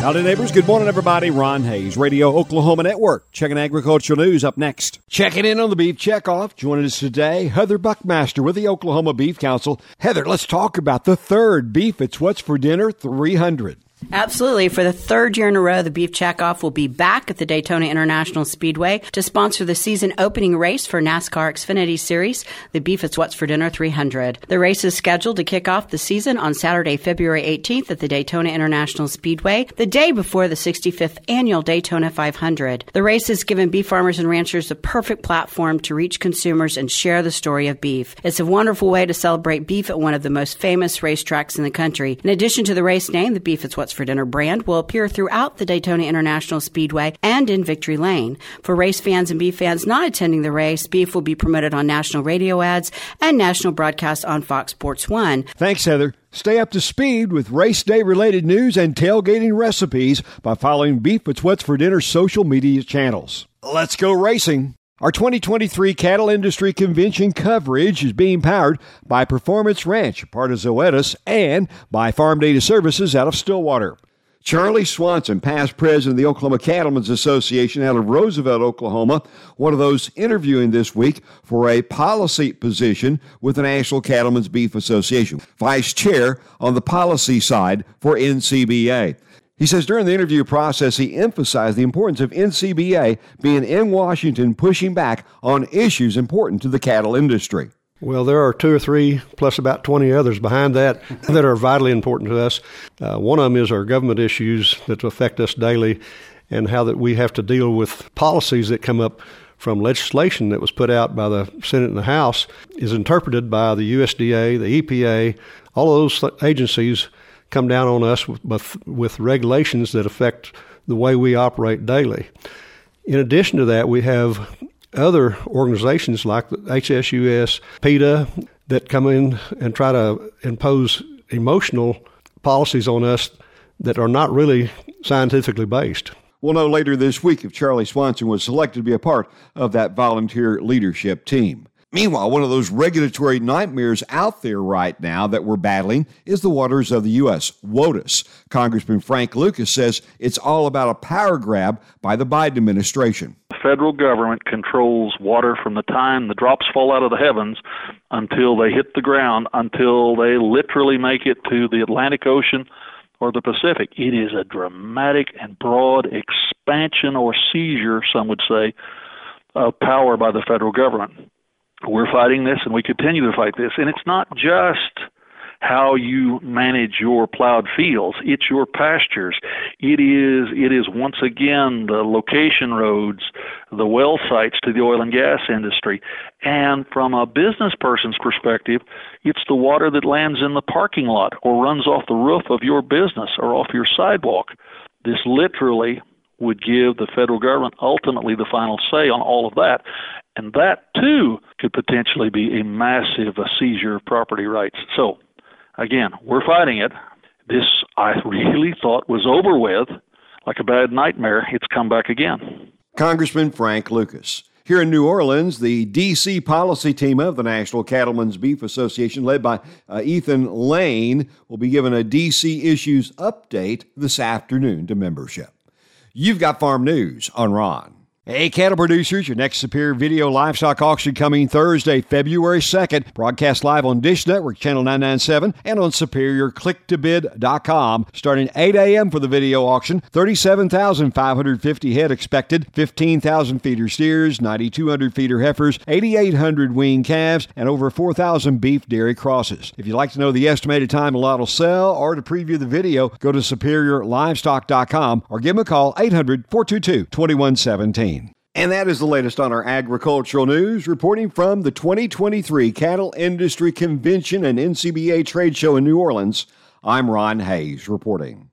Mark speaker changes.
Speaker 1: Howdy, neighbors. Good morning, everybody. Ron Hays, Radio Oklahoma Network. Checking agricultural news up next. Checking in on the beef checkoff. Joining us today, Heather Buckmaster with the Oklahoma Beef Council. Heather, let's talk about the third Beef It's What's for Dinner 300.
Speaker 2: Absolutely. For the third year in a row, the Beef Checkoff will be back at the Daytona International Speedway to sponsor the season opening race for NASCAR Xfinity Series, the Beef It's What's for Dinner 300. The race is scheduled to kick off the season on Saturday, February 18th at the Daytona International Speedway, the day before the 65th annual Daytona 500. The race has given beef farmers and ranchers the perfect platform to reach consumers and share the story of beef. It's a wonderful way to celebrate beef at one of the most famous racetracks in the country. In addition to the race name, the Beef It's What's for Dinner brand will appear throughout the Daytona International Speedway and in Victory Lane. For race fans and beef fans not attending the race, beef will be promoted on national radio ads and national broadcasts on Fox Sports 1.
Speaker 1: Thanks, Heather. Stay up to speed with race day related news and tailgating recipes by following Beef It's What's for Dinner social media channels. Let's go racing. Our 2023 Cattle Industry Convention coverage is being powered by Performance Ranch, part of Zoetis, and by Farm Data Services out of Stillwater. Charlie Swanson, past president of the Oklahoma Cattlemen's Association out of Roosevelt, Oklahoma, one of those interviewing this week for a policy position with the National Cattlemen's Beef Association, vice chair on the policy side for NCBA. He says during the interview process, he emphasized the importance of NCBA being in Washington pushing back on issues important to the cattle industry.
Speaker 3: Well, there are two or three, plus about 20 others behind that that are vitally important to us. Uh, one of them is our government issues that affect us daily and how that we have to deal with policies that come up from legislation that was put out by the Senate and the House is interpreted by the USDA, the EPA, all of those agencies come down on us with, with regulations that affect the way we operate daily. In addition to that, we have other organizations like the HSUS, PETA, that come in and try to impose emotional policies on us that are not really scientifically based.
Speaker 1: We'll know later this week if Charlie Swanson was selected to be a part of that volunteer leadership team. Meanwhile, one of those regulatory nightmares out there right now that we're battling is the waters of the U.S., WOTUS. Congressman Frank Lucas says it's all about a power grab by the Biden administration.
Speaker 4: The federal government controls water from the time the drops fall out of the heavens until they hit the ground, until they literally make it to the Atlantic Ocean or the Pacific. It is a dramatic and broad expansion or seizure, some would say, of power by the federal government we're fighting this and we continue to fight this. And it's not just how you manage your plowed fields. It's your pastures. It is it is once again the location roads, the well sites to the oil and gas industry. And from a business person's perspective, it's the water that lands in the parking lot or runs off the roof of your business or off your sidewalk. This literally would give the federal government ultimately the final say on all of that. And that too could potentially be a massive uh, seizure of property rights. So, again, we're fighting it. This I really thought was over with, like a bad nightmare. It's come back again.
Speaker 1: Congressman Frank Lucas. Here in New Orleans, the D.C. policy team of the National Cattlemen's Beef Association, led by uh, Ethan Lane, will be given a D.C. issues update this afternoon to membership. You've got farm news on Ron. Hey, cattle producers, your next Superior Video Livestock Auction coming Thursday, February 2nd. Broadcast live on Dish Network, Channel 997, and on SuperiorClickToBid.com. Starting 8 a.m. for the video auction. 37,550 head expected, 15,000 feeder steers, 9,200 feeder heifers, 8,800 wean calves, and over 4,000 beef dairy crosses. If you'd like to know the estimated time a lot will sell or to preview the video, go to SuperiorLivestock.com or give them a call 800 422 2117. And that is the latest on our agricultural news. Reporting from the 2023 Cattle Industry Convention and NCBA Trade Show in New Orleans, I'm Ron Hays reporting.